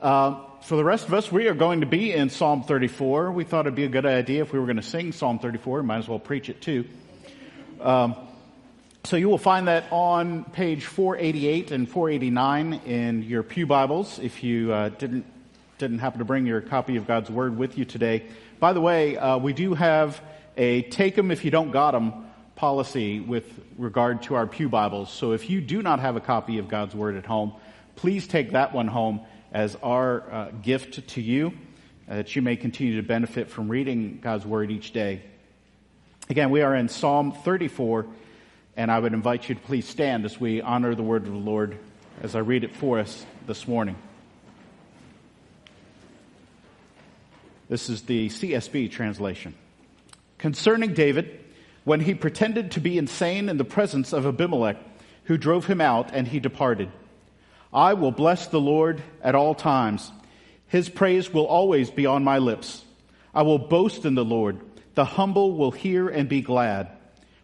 Uh, for the rest of us, we are going to be in Psalm 34. We thought it'd be a good idea if we were going to sing Psalm 34. Might as well preach it too. Um, so you will find that on page 488 and 489 in your Pew Bibles if you uh, didn't, didn't happen to bring your copy of God's Word with you today. By the way, uh, we do have a take them if you don't got them policy with regard to our Pew Bibles. So if you do not have a copy of God's Word at home, please take that one home as our uh, gift to you uh, that you may continue to benefit from reading God's Word each day. Again, we are in Psalm 34 and I would invite you to please stand as we honor the word of the Lord as I read it for us this morning. This is the CSB translation. Concerning David, when he pretended to be insane in the presence of Abimelech, who drove him out, and he departed. I will bless the Lord at all times. His praise will always be on my lips. I will boast in the Lord. The humble will hear and be glad.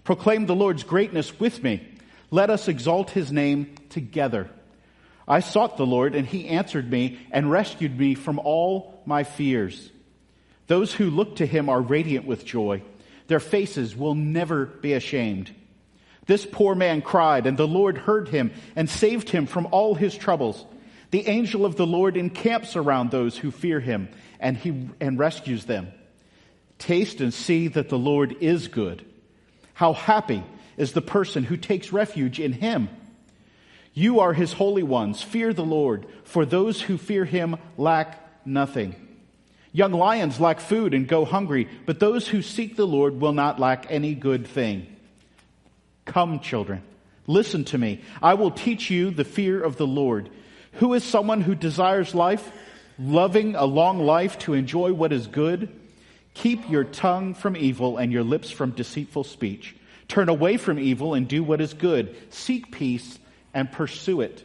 Proclaim the Lord's greatness with me. Let us exalt his name together. I sought the Lord, and he answered me and rescued me from all my fears. Those who look to him are radiant with joy. Their faces will never be ashamed. This poor man cried, and the Lord heard him and saved him from all his troubles. The angel of the Lord encamps around those who fear him, and he and rescues them. Taste and see that the Lord is good. How happy is the person who takes refuge in him. You are his holy ones. Fear the Lord, for those who fear him lack nothing. Young lions lack food and go hungry, but those who seek the Lord will not lack any good thing. Come, children, listen to me. I will teach you the fear of the Lord. Who is someone who desires life, loving a long life to enjoy what is good? Keep your tongue from evil and your lips from deceitful speech. Turn away from evil and do what is good. Seek peace and pursue it.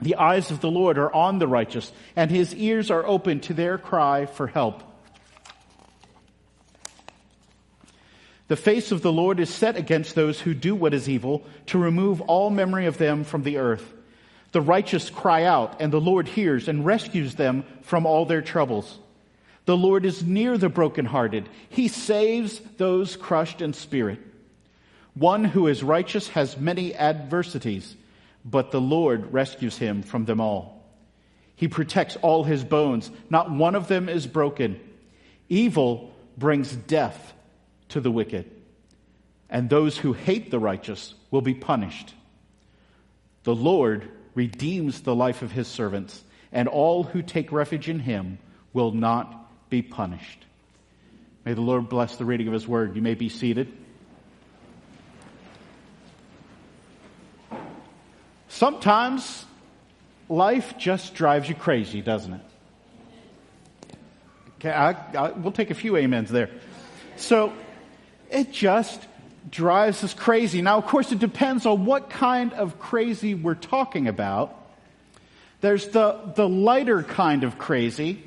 The eyes of the Lord are on the righteous, and his ears are open to their cry for help. The face of the Lord is set against those who do what is evil, to remove all memory of them from the earth. The righteous cry out, and the Lord hears and rescues them from all their troubles. The Lord is near the brokenhearted. He saves those crushed in spirit. One who is righteous has many adversities, but the Lord rescues him from them all. He protects all his bones. Not one of them is broken. Evil brings death to the wicked, and those who hate the righteous will be punished. The Lord redeems the life of his servants, and all who take refuge in him will not be punished. May the Lord bless the reading of his word. You may be seated. Sometimes life just drives you crazy, doesn't it? Okay, I, I, we'll take a few amens there. So it just drives us crazy. Now, of course, it depends on what kind of crazy we're talking about. There's the, the lighter kind of crazy,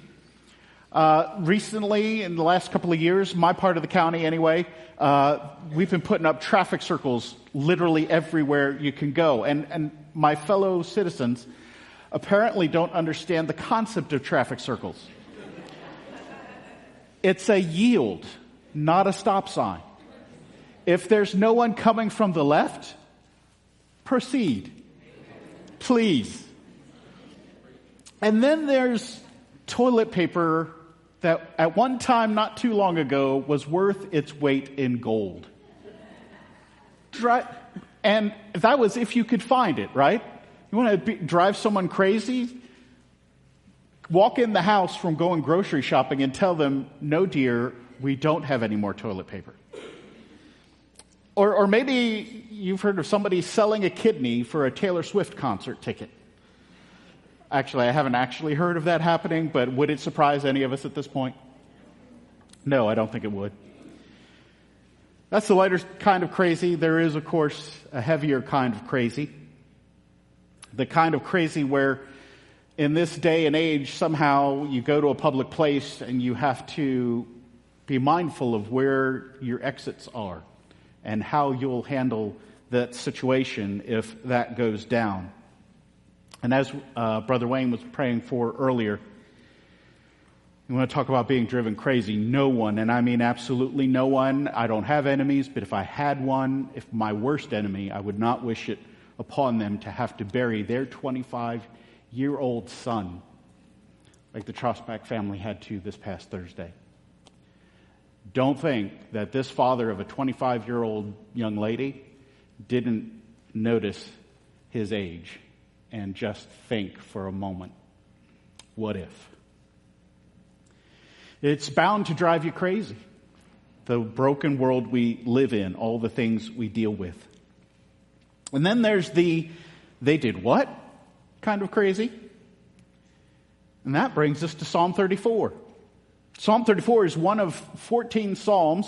uh, recently, in the last couple of years, my part of the county anyway, uh, we've been putting up traffic circles literally everywhere you can go. And, and my fellow citizens apparently don't understand the concept of traffic circles. It's a yield, not a stop sign. If there's no one coming from the left, proceed. Please. And then there's toilet paper that at one time not too long ago was worth its weight in gold. and that was if you could find it, right? You want to be, drive someone crazy? Walk in the house from going grocery shopping and tell them, no, dear, we don't have any more toilet paper. Or, or maybe you've heard of somebody selling a kidney for a Taylor Swift concert ticket. Actually, I haven't actually heard of that happening, but would it surprise any of us at this point? No, I don't think it would. That's the lighter kind of crazy. There is, of course, a heavier kind of crazy. The kind of crazy where in this day and age, somehow you go to a public place and you have to be mindful of where your exits are and how you'll handle that situation if that goes down. And as uh, Brother Wayne was praying for earlier, you want to talk about being driven crazy. No one, and I mean absolutely no one. I don't have enemies, but if I had one, if my worst enemy, I would not wish it upon them to have to bury their 25 year old son, like the Trostback family had to this past Thursday. Don't think that this father of a 25 year old young lady didn't notice his age and just think for a moment, what if? It's bound to drive you crazy. The broken world we live in, all the things we deal with. And then there's the they did what kind of crazy. And that brings us to Psalm 34. Psalm 34 is one of 14 Psalms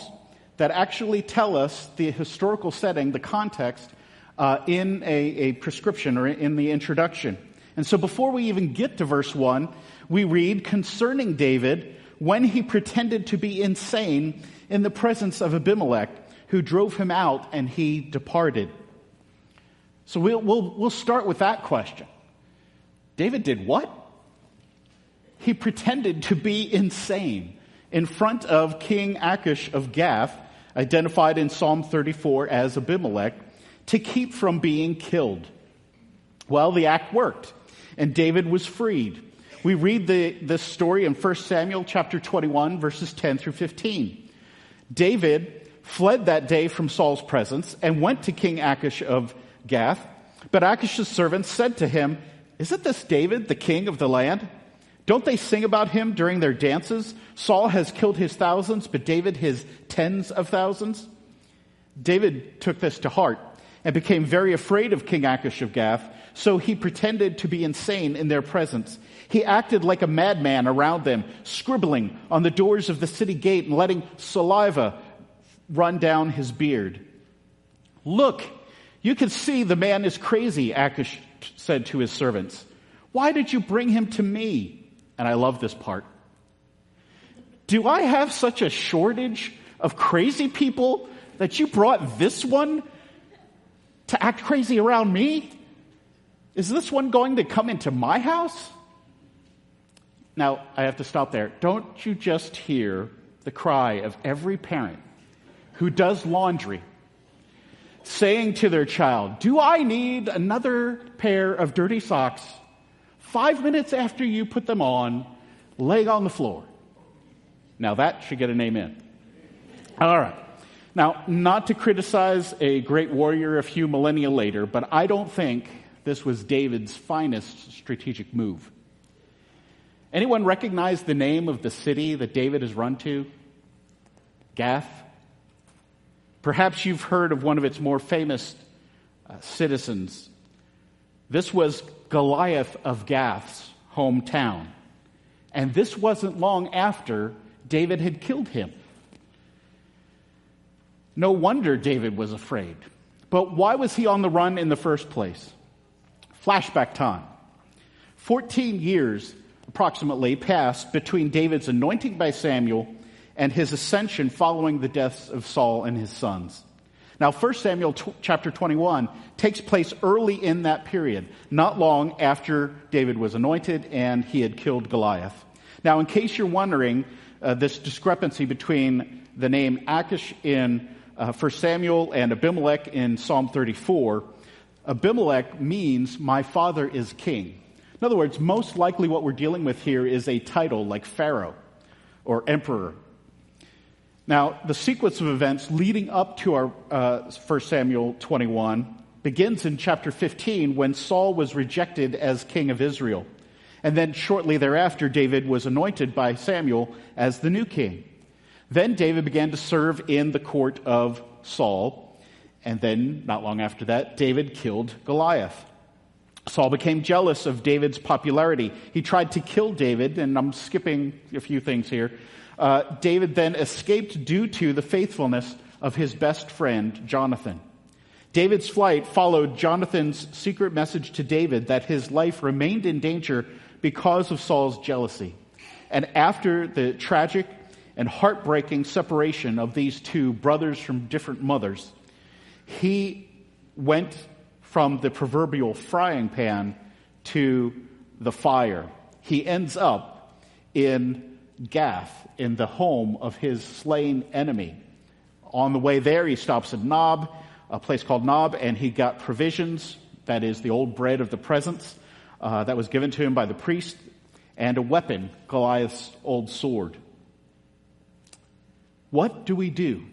that actually tell us the historical setting, the context, uh, in a, a prescription or in the introduction. And so before we even get to verse 1, we read concerning David when he pretended to be insane in the presence of Abimelech, who drove him out and he departed. So we'll, we'll, we'll start with that question. David did what? He pretended to be insane in front of King Achish of Gath, identified in Psalm 34 as Abimelech, to keep from being killed. Well, the act worked, and David was freed. We read the, this story in 1 Samuel chapter 21, verses 10 through 15. David fled that day from Saul's presence and went to King Achish of Gath. But Achish's servants said to him, Isn't this David, the king of the land? Don't they sing about him during their dances? Saul has killed his thousands, but David his tens of thousands. David took this to heart and became very afraid of King Achish of Gath, so he pretended to be insane in their presence. He acted like a madman around them, scribbling on the doors of the city gate and letting saliva run down his beard. Look, you can see the man is crazy, Achish said to his servants. Why did you bring him to me? And I love this part. Do I have such a shortage of crazy people that you brought this one to act crazy around me? Is this one going to come into my house? Now, I have to stop there. Don't you just hear the cry of every parent who does laundry saying to their child, Do I need another pair of dirty socks five minutes after you put them on, laying on the floor? Now, that should get an amen. All right. Now, not to criticize a great warrior a few millennia later, but I don't think this was David's finest strategic move. Anyone recognize the name of the city that David has run to? Gath? Perhaps you've heard of one of its more famous uh, citizens. This was Goliath of Gath's hometown. And this wasn't long after David had killed him. No wonder David was afraid. But why was he on the run in the first place? Flashback time. 14 years approximately passed between David's anointing by Samuel and his ascension following the deaths of Saul and his sons. Now, 1 Samuel t- chapter 21 takes place early in that period, not long after David was anointed and he had killed Goliath. Now, in case you're wondering, uh, this discrepancy between the name Achish in uh, 1 Samuel and Abimelech in Psalm 34, Abimelech means my father is king. In other words, most likely what we're dealing with here is a title like Pharaoh or emperor. Now, the sequence of events leading up to our uh, 1 Samuel 21 begins in chapter 15 when Saul was rejected as king of Israel. And then shortly thereafter, David was anointed by Samuel as the new king. Then David began to serve in the court of Saul. And then, not long after that, David killed Goliath. Saul became jealous of David's popularity. He tried to kill David, and I'm skipping a few things here. Uh, David then escaped due to the faithfulness of his best friend, Jonathan. David's flight followed Jonathan's secret message to David that his life remained in danger because of Saul's jealousy. And after the tragic and heartbreaking separation of these two brothers from different mothers, he went from the proverbial frying pan to the fire. He ends up in Gath, in the home of his slain enemy. On the way there, he stops at Nob, a place called Nob, and he got provisions, that is the old bread of the presence, uh, that was given to him by the priest, and a weapon, Goliath's old sword. What do we do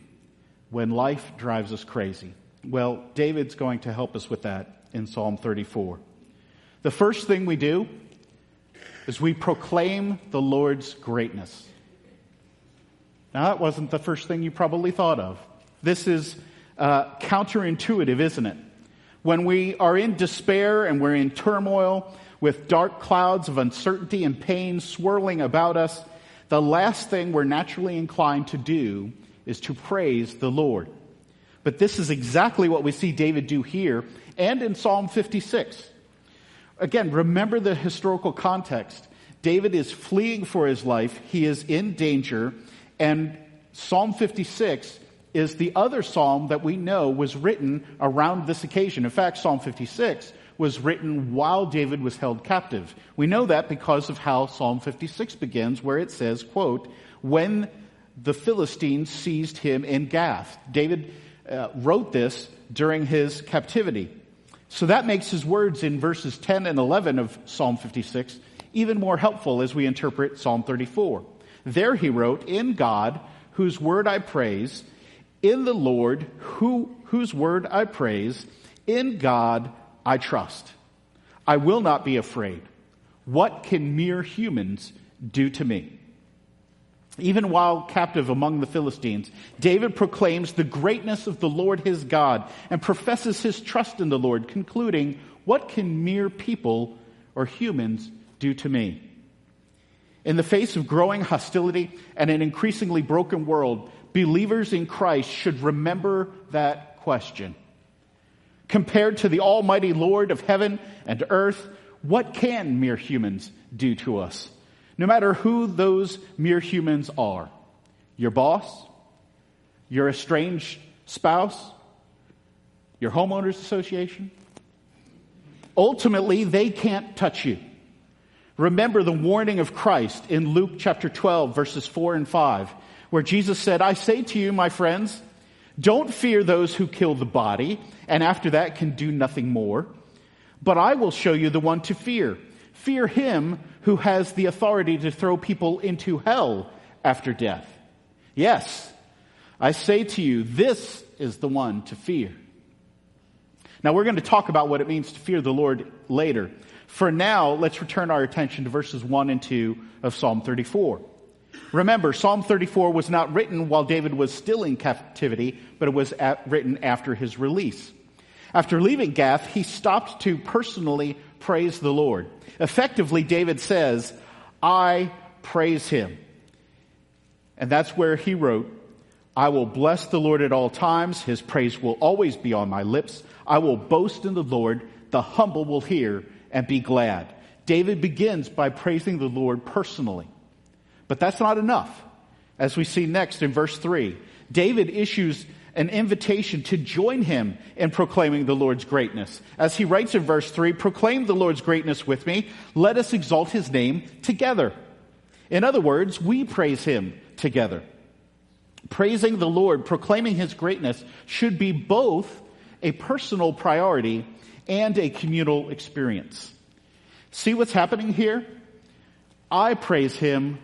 when life drives us crazy? Well, David's going to help us with that in Psalm 34. The first thing we do is we proclaim the Lord's greatness. Now, that wasn't the first thing you probably thought of. This is uh, counterintuitive, isn't it? When we are in despair and we're in turmoil with dark clouds of uncertainty and pain swirling about us, the last thing we're naturally inclined to do is to praise the Lord. But this is exactly what we see David do here and in Psalm 56. Again, remember the historical context. David is fleeing for his life. He is in danger. And Psalm 56 is the other psalm that we know was written around this occasion. In fact, Psalm 56 was written while David was held captive. We know that because of how Psalm 56 begins, where it says, quote, when the Philistines seized him in Gath. David uh, wrote this during his captivity. So that makes his words in verses 10 and 11 of Psalm 56 even more helpful as we interpret Psalm 34. There he wrote, In God, whose word I praise, in the Lord, who, whose word I praise, in God I trust. I will not be afraid. What can mere humans do to me? Even while captive among the Philistines, David proclaims the greatness of the Lord his God and professes his trust in the Lord, concluding, What can mere people or humans do to me? In the face of growing hostility and an increasingly broken world, believers in Christ should remember that question. Compared to the Almighty Lord of heaven and earth, what can mere humans do to us? no matter who those mere humans are your boss, your estranged spouse, your homeowners association. Ultimately, they can't touch you. Remember the warning of Christ in Luke chapter 12, verses 4 and 5, where Jesus said, I say to you, my friends, don't fear those who kill the body, and after that can do nothing more. But I will show you the one to fear. Fear him who has the authority to throw people into hell after death. Yes, I say to you, this is the one to fear. Now we're going to talk about what it means to fear the Lord later. For now, let's return our attention to verses 1 and 2 of Psalm 34. Remember, Psalm 34 was not written while David was still in captivity, but it was at, written after his release. After leaving Gath, he stopped to personally praise the Lord. Effectively, David says, I praise him. And that's where he wrote, I will bless the Lord at all times. His praise will always be on my lips. I will boast in the Lord. The humble will hear and be glad. David begins by praising the Lord personally. But that's not enough. As we see next in verse 3, David issues an invitation to join him in proclaiming the Lord's greatness. As he writes in verse 3, proclaim the Lord's greatness with me. Let us exalt his name together. In other words, we praise him together. Praising the Lord, proclaiming his greatness should be both a personal priority and a communal experience. See what's happening here? I praise him.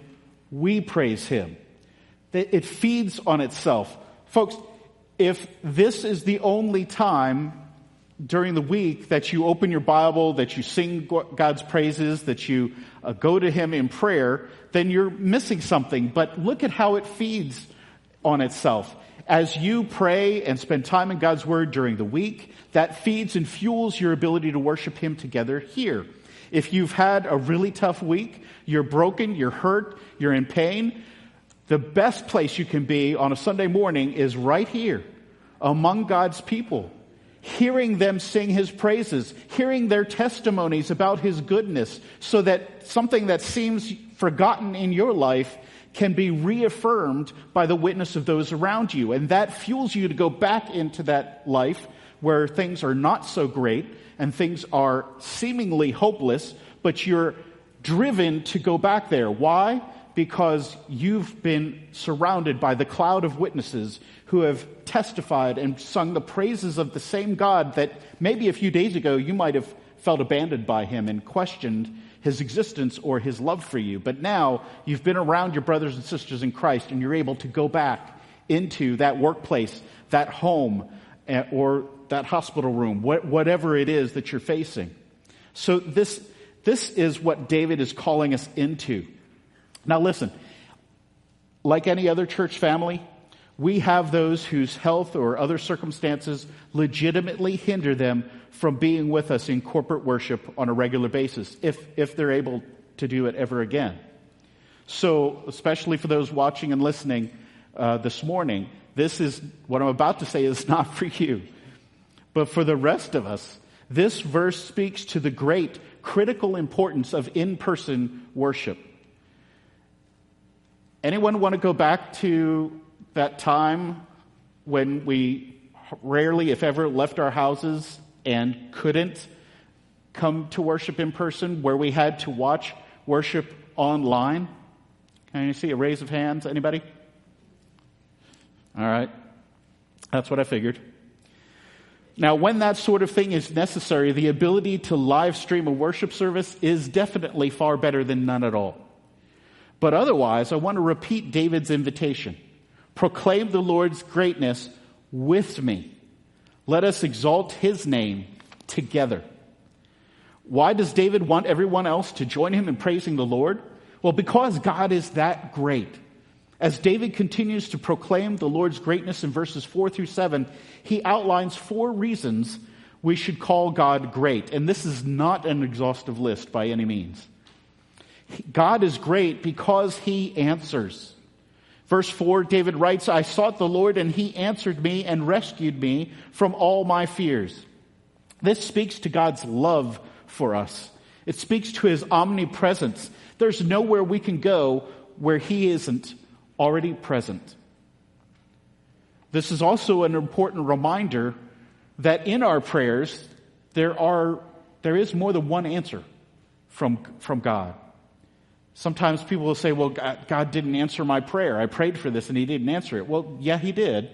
We praise him. It feeds on itself. Folks, if this is the only time during the week that you open your Bible, that you sing God's praises, that you uh, go to Him in prayer, then you're missing something. But look at how it feeds on itself. As you pray and spend time in God's Word during the week, that feeds and fuels your ability to worship Him together here. If you've had a really tough week, you're broken, you're hurt, you're in pain, the best place you can be on a Sunday morning is right here among God's people, hearing them sing his praises, hearing their testimonies about his goodness, so that something that seems forgotten in your life can be reaffirmed by the witness of those around you. And that fuels you to go back into that life where things are not so great and things are seemingly hopeless, but you're driven to go back there. Why? Because you've been surrounded by the cloud of witnesses who have testified and sung the praises of the same God that maybe a few days ago you might have felt abandoned by him and questioned his existence or his love for you. But now you've been around your brothers and sisters in Christ and you're able to go back into that workplace, that home, eh, or that hospital room, whatever it is that you're facing. So this, this is what David is calling us into. Now listen, like any other church family, we have those whose health or other circumstances legitimately hinder them from being with us in corporate worship on a regular basis, if, if they're able to do it ever again. So, especially for those watching and listening uh, this morning, this is what I'm about to say is not for you. But for the rest of us, this verse speaks to the great critical importance of in person worship. Anyone want to go back to that time when we rarely, if ever, left our houses and couldn't come to worship in person, where we had to watch worship online? Can you see a raise of hands? Anybody? All right. That's what I figured. Now, when that sort of thing is necessary, the ability to live stream a worship service is definitely far better than none at all. But otherwise, I want to repeat David's invitation. Proclaim the Lord's greatness with me. Let us exalt his name together. Why does David want everyone else to join him in praising the Lord? Well, because God is that great. As David continues to proclaim the Lord's greatness in verses 4 through 7, he outlines four reasons we should call God great. And this is not an exhaustive list by any means. God is great because he answers. Verse 4, David writes, I sought the Lord and he answered me and rescued me from all my fears. This speaks to God's love for us. It speaks to his omnipresence. There's nowhere we can go where he isn't already present. This is also an important reminder that in our prayers, there are, there is more than one answer from, from God. Sometimes people will say, well, God, didn't answer my prayer. I prayed for this and he didn't answer it. Well, yeah, he did.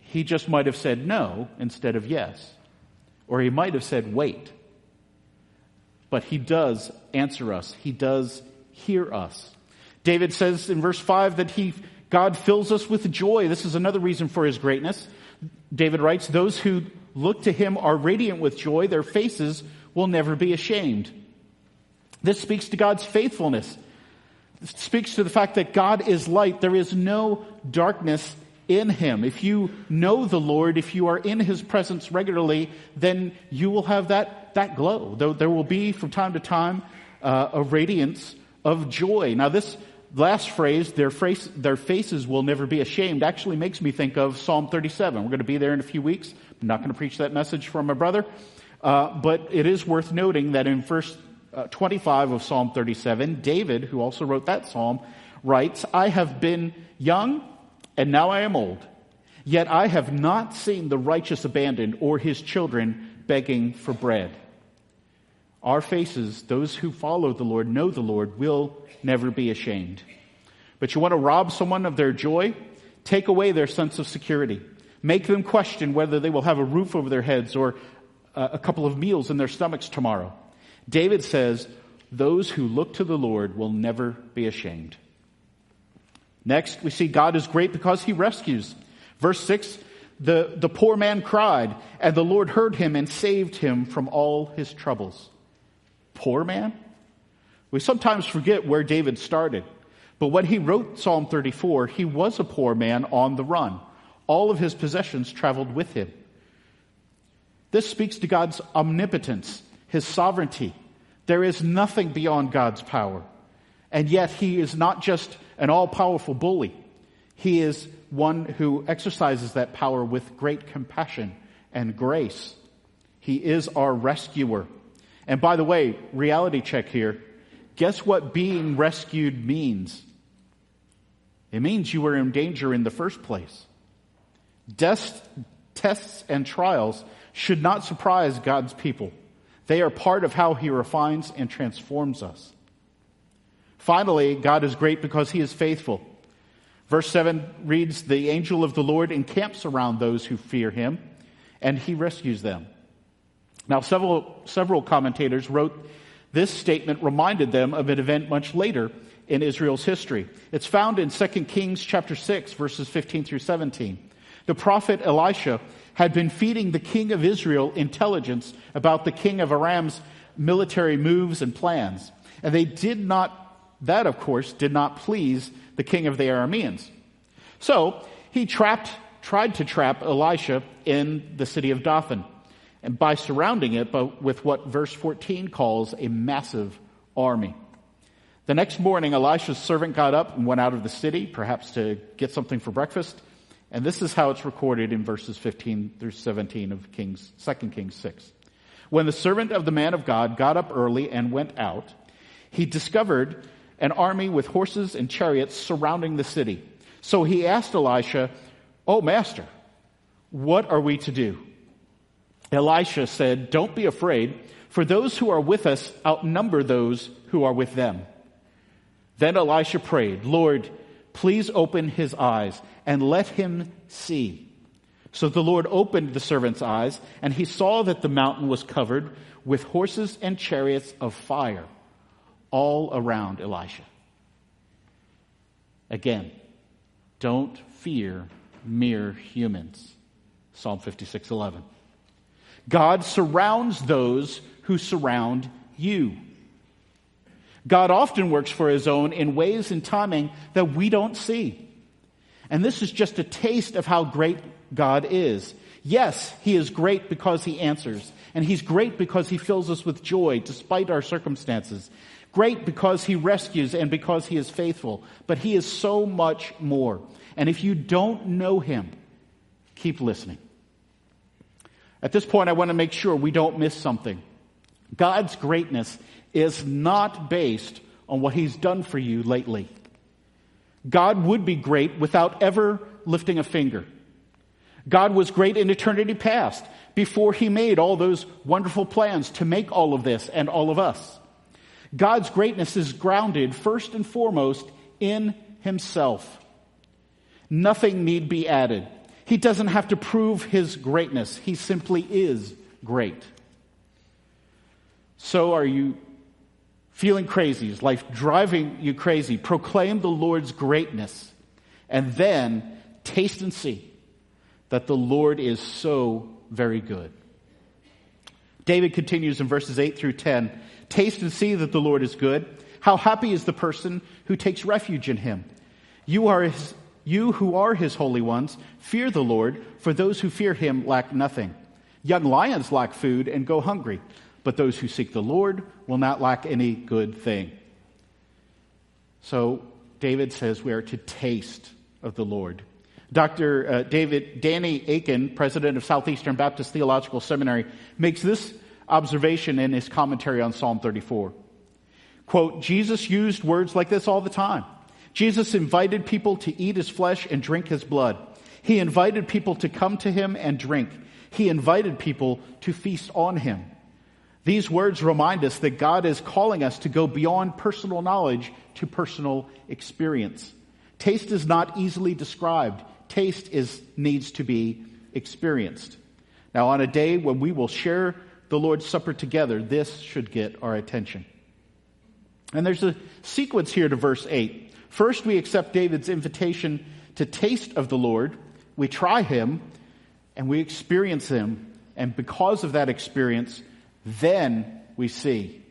He just might have said no instead of yes. Or he might have said wait. But he does answer us. He does hear us. David says in verse 5 that he, God fills us with joy. This is another reason for his greatness. David writes, those who look to him are radiant with joy. Their faces will never be ashamed. This speaks to God's faithfulness. It speaks to the fact that God is light. There is no darkness in him. If you know the Lord, if you are in his presence regularly, then you will have that, that glow. Though there will be from time to time uh, a radiance of joy. Now this last phrase, their, face, their faces will never be ashamed, actually makes me think of Psalm 37. We're going to be there in a few weeks. I'm not going to preach that message for my brother. Uh, but it is worth noting that in first uh, Uh, 25 of Psalm 37, David, who also wrote that psalm, writes, I have been young and now I am old, yet I have not seen the righteous abandoned or his children begging for bread. Our faces, those who follow the Lord, know the Lord, will never be ashamed. But you want to rob someone of their joy? Take away their sense of security. Make them question whether they will have a roof over their heads or uh, a couple of meals in their stomachs tomorrow. David says, those who look to the Lord will never be ashamed. Next, we see God is great because he rescues. Verse 6, the, the poor man cried, and the Lord heard him and saved him from all his troubles. Poor man? We sometimes forget where David started. But when he wrote Psalm 34, he was a poor man on the run. All of his possessions traveled with him. This speaks to God's omnipotence his sovereignty. There is nothing beyond God's power. And yet, he is not just an all powerful bully. He is one who exercises that power with great compassion and grace. He is our rescuer. And by the way, reality check here. Guess what being rescued means? It means you were in danger in the first place. Death, tests, and trials should not surprise God's people. They are part of how he refines and transforms us. Finally, God is great because he is faithful. Verse 7 reads, The angel of the Lord encamps around those who fear him, and he rescues them. Now, several, several commentators wrote this statement reminded them of an event much later in Israel's history. It's found in 2 Kings chapter 6, verses 15 through 17. The prophet Elisha had been feeding the king of Israel intelligence about the king of Aram's military moves and plans. And they did not, that of course, did not please the king of the Arameans. So he trapped, tried to trap Elisha in the city of Dothan, and by surrounding it but with what verse 14 calls a massive army. The next morning, Elisha's servant got up and went out of the city, perhaps to get something for breakfast. And this is how it's recorded in verses 15 through 17 of Kings, 2 Kings 6. When the servant of the man of God got up early and went out, he discovered an army with horses and chariots surrounding the city. So he asked Elisha, Oh, master, what are we to do? Elisha said, Don't be afraid, for those who are with us outnumber those who are with them. Then Elisha prayed, Lord, please open his eyes and let him see. So the Lord opened the servant's eyes, and he saw that the mountain was covered with horses and chariots of fire all around Elisha. Again, don't fear mere humans. Psalm 56:11. God surrounds those who surround you. God often works for his own in ways and timing that we don't see. And this is just a taste of how great God is. Yes, he is great because he answers. And he's great because he fills us with joy despite our circumstances. Great because he rescues and because he is faithful. But he is so much more. And if you don't know him, keep listening. At this point, I want to make sure we don't miss something. God's greatness is not based on what he's done for you lately. God would be great without ever lifting a finger. God was great in eternity past before he made all those wonderful plans to make all of this and all of us. God's greatness is grounded first and foremost in himself. Nothing need be added. He doesn't have to prove his greatness. He simply is great. So are you feeling crazy? Is life driving you crazy? Proclaim the Lord's greatness and then taste and see that the Lord is so very good. David continues in verses 8 through 10 Taste and see that the Lord is good. How happy is the person who takes refuge in him. You are his, you who are his holy ones, fear the Lord, for those who fear him lack nothing. Young lions lack food and go hungry, but those who seek the Lord will not lack any good thing. So David says we are to taste of the Lord. Dr. Uh, David Danny Akin, president of Southeastern Baptist Theological Seminary, makes this observation in his commentary on Psalm 34. Quote, Jesus used words like this all the time. Jesus invited people to eat his flesh and drink his blood. He invited people to come to him and drink. He invited people to feast on him. These words remind us that God is calling us to go beyond personal knowledge to personal experience. Taste is not easily described. Taste is, needs to be experienced. Now, on a day when we will share the Lord's Supper together, this should get our attention. And there's a sequence here to verse 8. First, we accept David's invitation to taste of the Lord. We try him and we experience him. And because of that experience, then we see.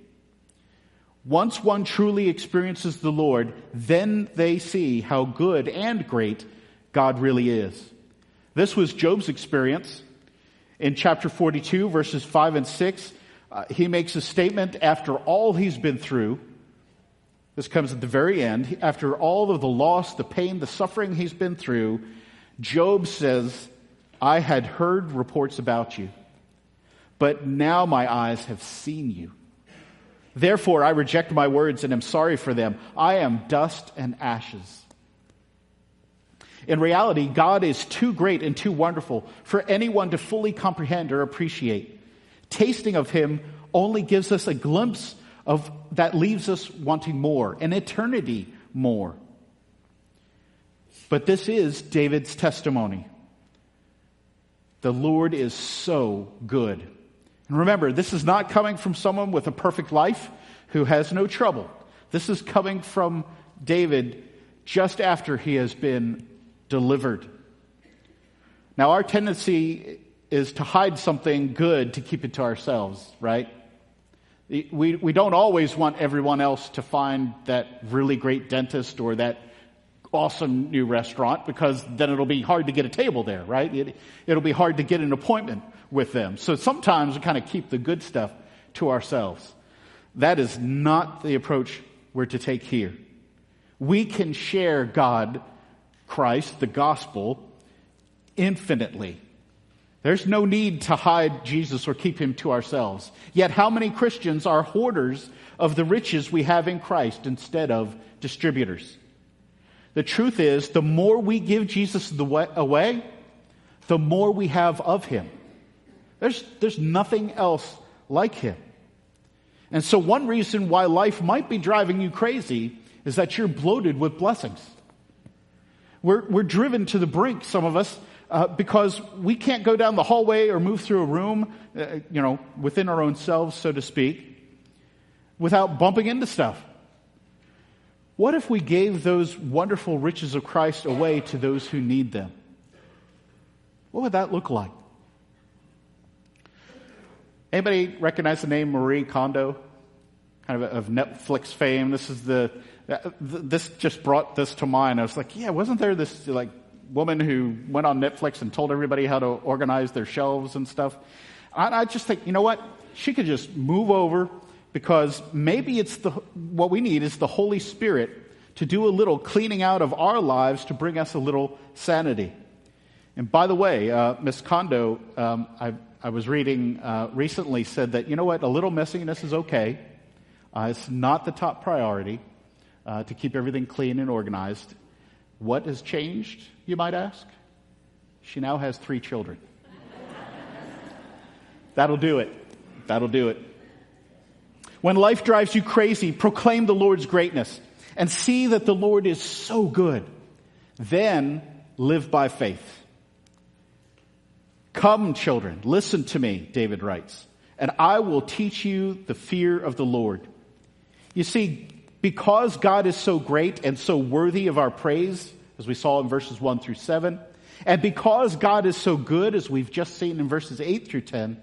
Once one truly experiences the Lord, then they see how good and great God really is. This was Job's experience. In chapter 42, verses 5 and 6, uh, he makes a statement after all he's been through. This comes at the very end. After all of the loss, the pain, the suffering he's been through, Job says, I had heard reports about you, but now my eyes have seen you. Therefore, I reject my words and am sorry for them. I am dust and ashes. In reality, God is too great and too wonderful for anyone to fully comprehend or appreciate. Tasting of Him only gives us a glimpse of that leaves us wanting more, an eternity more. But this is David's testimony. The Lord is so good. And remember, this is not coming from someone with a perfect life who has no trouble. This is coming from David just after he has been delivered. Now, our tendency is to hide something good to keep it to ourselves, right? We, we don't always want everyone else to find that really great dentist or that awesome new restaurant because then it'll be hard to get a table there, right? It, it'll be hard to get an appointment with them. So sometimes we kind of keep the good stuff to ourselves. That is not the approach we're to take here. We can share God, Christ, the gospel, infinitely. There's no need to hide Jesus or keep him to ourselves. Yet, how many Christians are hoarders of the riches we have in Christ instead of distributors? The truth is, the more we give Jesus away, the more we have of him. There's, there's nothing else like him. And so, one reason why life might be driving you crazy is that you're bloated with blessings. We're, we're driven to the brink, some of us, uh, because we can't go down the hallway or move through a room, uh, you know, within our own selves, so to speak, without bumping into stuff. What if we gave those wonderful riches of Christ away to those who need them? What would that look like? Anybody recognize the name Marie Kondo? Kind of of Netflix fame. This is the, this just brought this to mind. I was like, yeah, wasn't there this like woman who went on Netflix and told everybody how to organize their shelves and stuff? I, I just think, you know what? She could just move over because maybe it's the, what we need is the Holy Spirit to do a little cleaning out of our lives to bring us a little sanity. And by the way, uh, Miss Kondo, um, I, I, was reading uh, recently, said that, you know what, a little messiness is okay. Uh, it's not the top priority uh, to keep everything clean and organized. What has changed, you might ask? She now has three children. That'll do it. That'll do it. When life drives you crazy, proclaim the Lord's greatness and see that the Lord is so good. Then live by faith. Come, children, listen to me, David writes, and I will teach you the fear of the Lord. You see, because God is so great and so worthy of our praise, as we saw in verses 1 through 7, and because God is so good, as we've just seen in verses 8 through 10,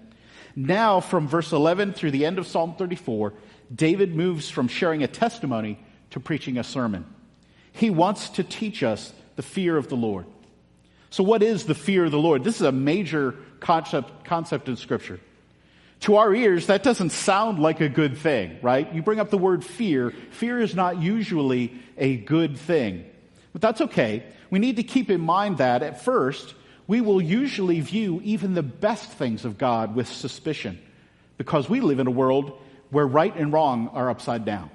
now, from verse 11 through the end of Psalm 34, David moves from sharing a testimony to preaching a sermon. He wants to teach us the fear of the Lord. So, what is the fear of the Lord? This is a major concept, concept in Scripture. To our ears, that doesn't sound like a good thing, right? You bring up the word fear. Fear is not usually a good thing. But that's okay. We need to keep in mind that at first, we will usually view even the best things of God with suspicion because we live in a world where right and wrong are upside down.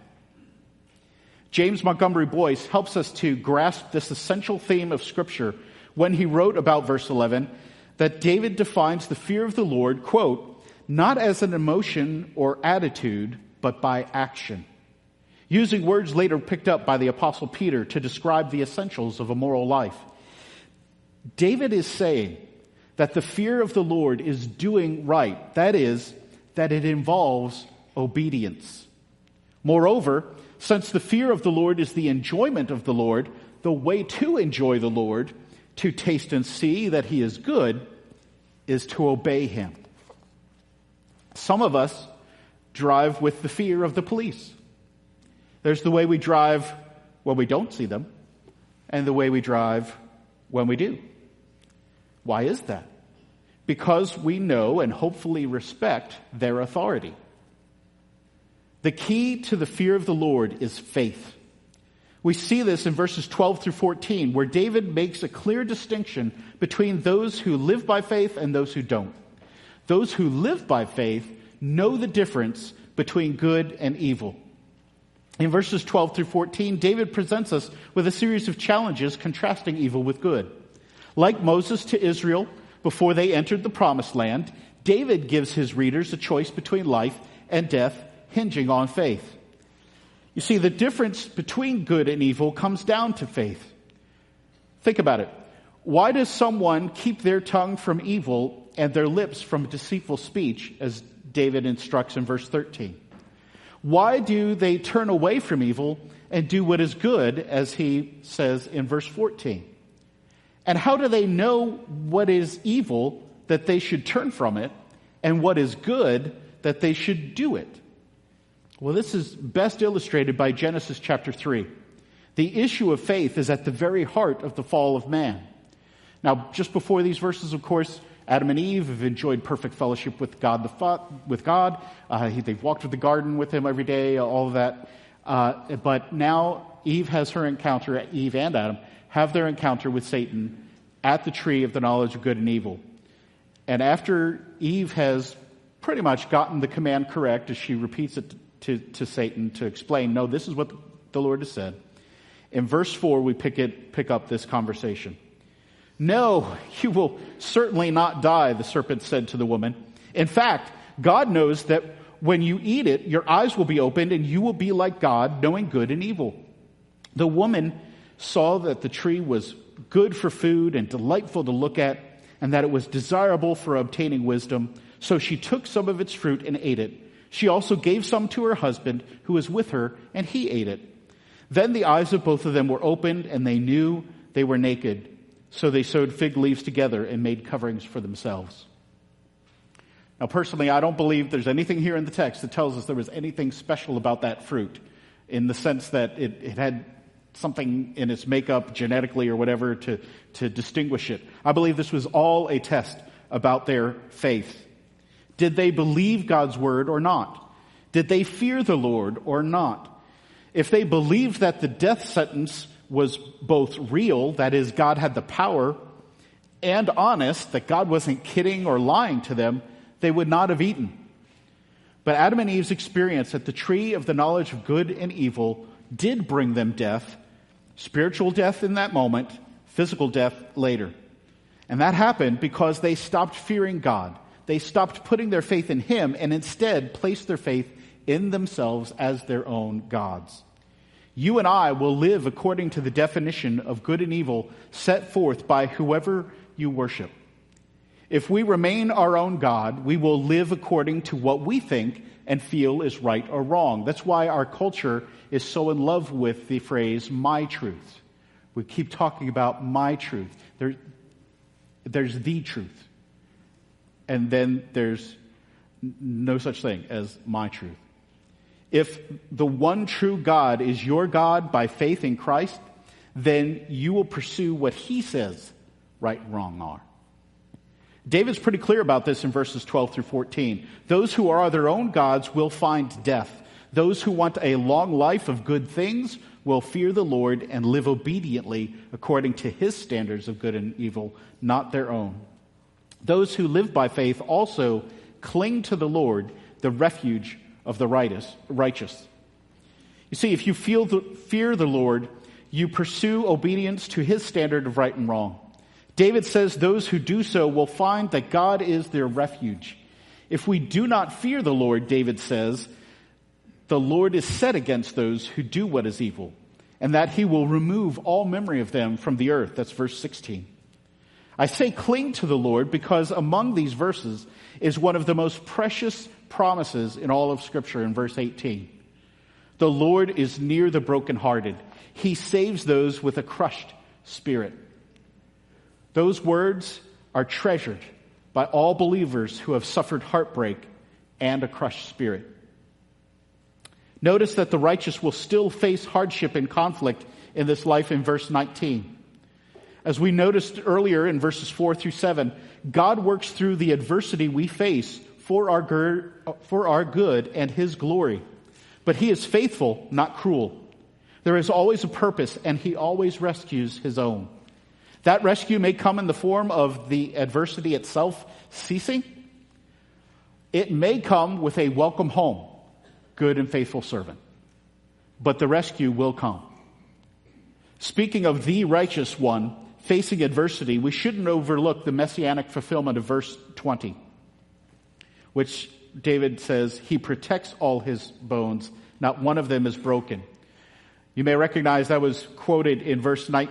James Montgomery Boice helps us to grasp this essential theme of Scripture when he wrote about verse 11 that David defines the fear of the Lord, quote, not as an emotion or attitude, but by action. Using words later picked up by the Apostle Peter to describe the essentials of a moral life. David is saying that the fear of the Lord is doing right. That is, that it involves obedience. Moreover, since the fear of the Lord is the enjoyment of the Lord, the way to enjoy the Lord, to taste and see that he is good, is to obey him. Some of us drive with the fear of the police. There's the way we drive when we don't see them, and the way we drive when we do. Why is that? Because we know and hopefully respect their authority. The key to the fear of the Lord is faith. We see this in verses 12 through 14, where David makes a clear distinction between those who live by faith and those who don't. Those who live by faith know the difference between good and evil. In verses 12 through 14, David presents us with a series of challenges contrasting evil with good. Like Moses to Israel before they entered the promised land, David gives his readers a choice between life and death hinging on faith. You see, the difference between good and evil comes down to faith. Think about it. Why does someone keep their tongue from evil and their lips from deceitful speech, as David instructs in verse 13? Why do they turn away from evil and do what is good, as he says in verse 14? And how do they know what is evil that they should turn from it, and what is good that they should do it? Well, this is best illustrated by Genesis chapter 3. The issue of faith is at the very heart of the fall of man. Now, just before these verses, of course, Adam and Eve have enjoyed perfect fellowship with God. The fa- with God, uh, he, they've walked through the garden with Him every day, all of that. Uh, but now Eve has her encounter. Eve and Adam have their encounter with Satan at the tree of the knowledge of good and evil. And after Eve has pretty much gotten the command correct, as she repeats it to, to Satan to explain, no, this is what the Lord has said. In verse 4, we pick, it, pick up this conversation. No, you will certainly not die, the serpent said to the woman. In fact, God knows that when you eat it, your eyes will be opened and you will be like God, knowing good and evil. The woman saw that the tree was good for food and delightful to look at, and that it was desirable for obtaining wisdom. So she took some of its fruit and ate it. She also gave some to her husband who was with her, and he ate it. Then the eyes of both of them were opened, and they knew they were naked. So they sewed fig leaves together and made coverings for themselves. Now, personally, I don't believe there's anything here in the text that tells us there was anything special about that fruit in the sense that it, it had something in its makeup genetically or whatever to, to distinguish it. I believe this was all a test about their faith. Did they believe God's word or not? Did they fear the Lord or not? If they believed that the death sentence was both real, that is, God had the power, and honest, that God wasn't kidding or lying to them, they would not have eaten. But Adam and Eve's experience at the tree of the knowledge of good and evil did bring them death, spiritual death in that moment, physical death later. And that happened because they stopped fearing God. They stopped putting their faith in Him and instead placed their faith in themselves as their own gods you and I will live according to the definition of good and evil set forth by whoever you worship. If we remain our own God, we will live according to what we think and feel is right or wrong. That's why our culture is so in love with the phrase, my truth. We keep talking about my truth. There, there's the truth. And then there's no such thing as my truth. If the one true God is your God by faith in Christ, then you will pursue what he says right and wrong are. David's pretty clear about this in verses 12 through 14. Those who are their own gods will find death. Those who want a long life of good things will fear the Lord and live obediently according to his standards of good and evil, not their own. Those who live by faith also cling to the Lord, the refuge of the righteous. You see, if you feel the, fear the Lord, you pursue obedience to his standard of right and wrong. David says those who do so will find that God is their refuge. If we do not fear the Lord, David says, the Lord is set against those who do what is evil, and that he will remove all memory of them from the earth. That's verse 16. I say cling to the Lord because among these verses is one of the most precious promises in all of Scripture in verse 18. The Lord is near the brokenhearted. He saves those with a crushed spirit. Those words are treasured by all believers who have suffered heartbreak and a crushed spirit. Notice that the righteous will still face hardship and conflict in this life in verse 19. As we noticed earlier in verses 4 through 7, God works through the adversity we face for our, for our good and His glory. But He is faithful, not cruel. There is always a purpose, and He always rescues His own. That rescue may come in the form of the adversity itself ceasing. It may come with a welcome home, good and faithful servant. but the rescue will come. Speaking of the righteous one facing adversity, we shouldn't overlook the messianic fulfillment of verse 20, which David says, He protects all his bones, not one of them is broken. You may recognize that was quoted in verse 9,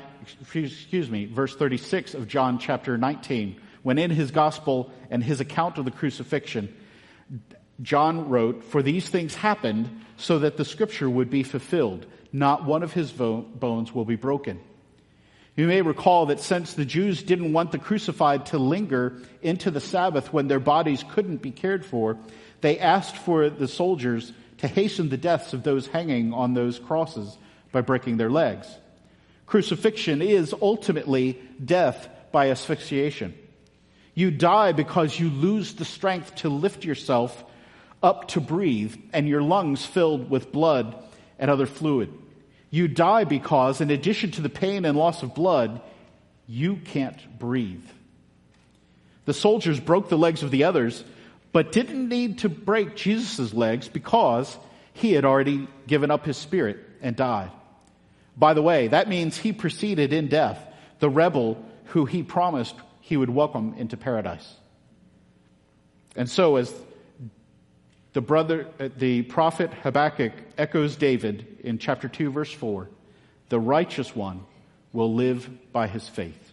excuse me, verse 36 of John chapter 19, when in his gospel and his account of the crucifixion, John wrote, For these things happened so that the scripture would be fulfilled. Not one of his bones will be broken. You may recall that since the Jews didn't want the crucified to linger into the Sabbath when their bodies couldn't be cared for, they asked for the soldiers to hasten the deaths of those hanging on those crosses by breaking their legs. Crucifixion is ultimately death by asphyxiation. You die because you lose the strength to lift yourself up to breathe and your lungs filled with blood and other fluid. You die because, in addition to the pain and loss of blood, you can't breathe. The soldiers broke the legs of the others, but didn't need to break Jesus' legs because he had already given up his spirit and died. By the way, that means he preceded in death the rebel who he promised he would welcome into paradise. And so, as the brother, uh, the prophet Habakkuk echoes David in chapter 2 verse 4, the righteous one will live by his faith.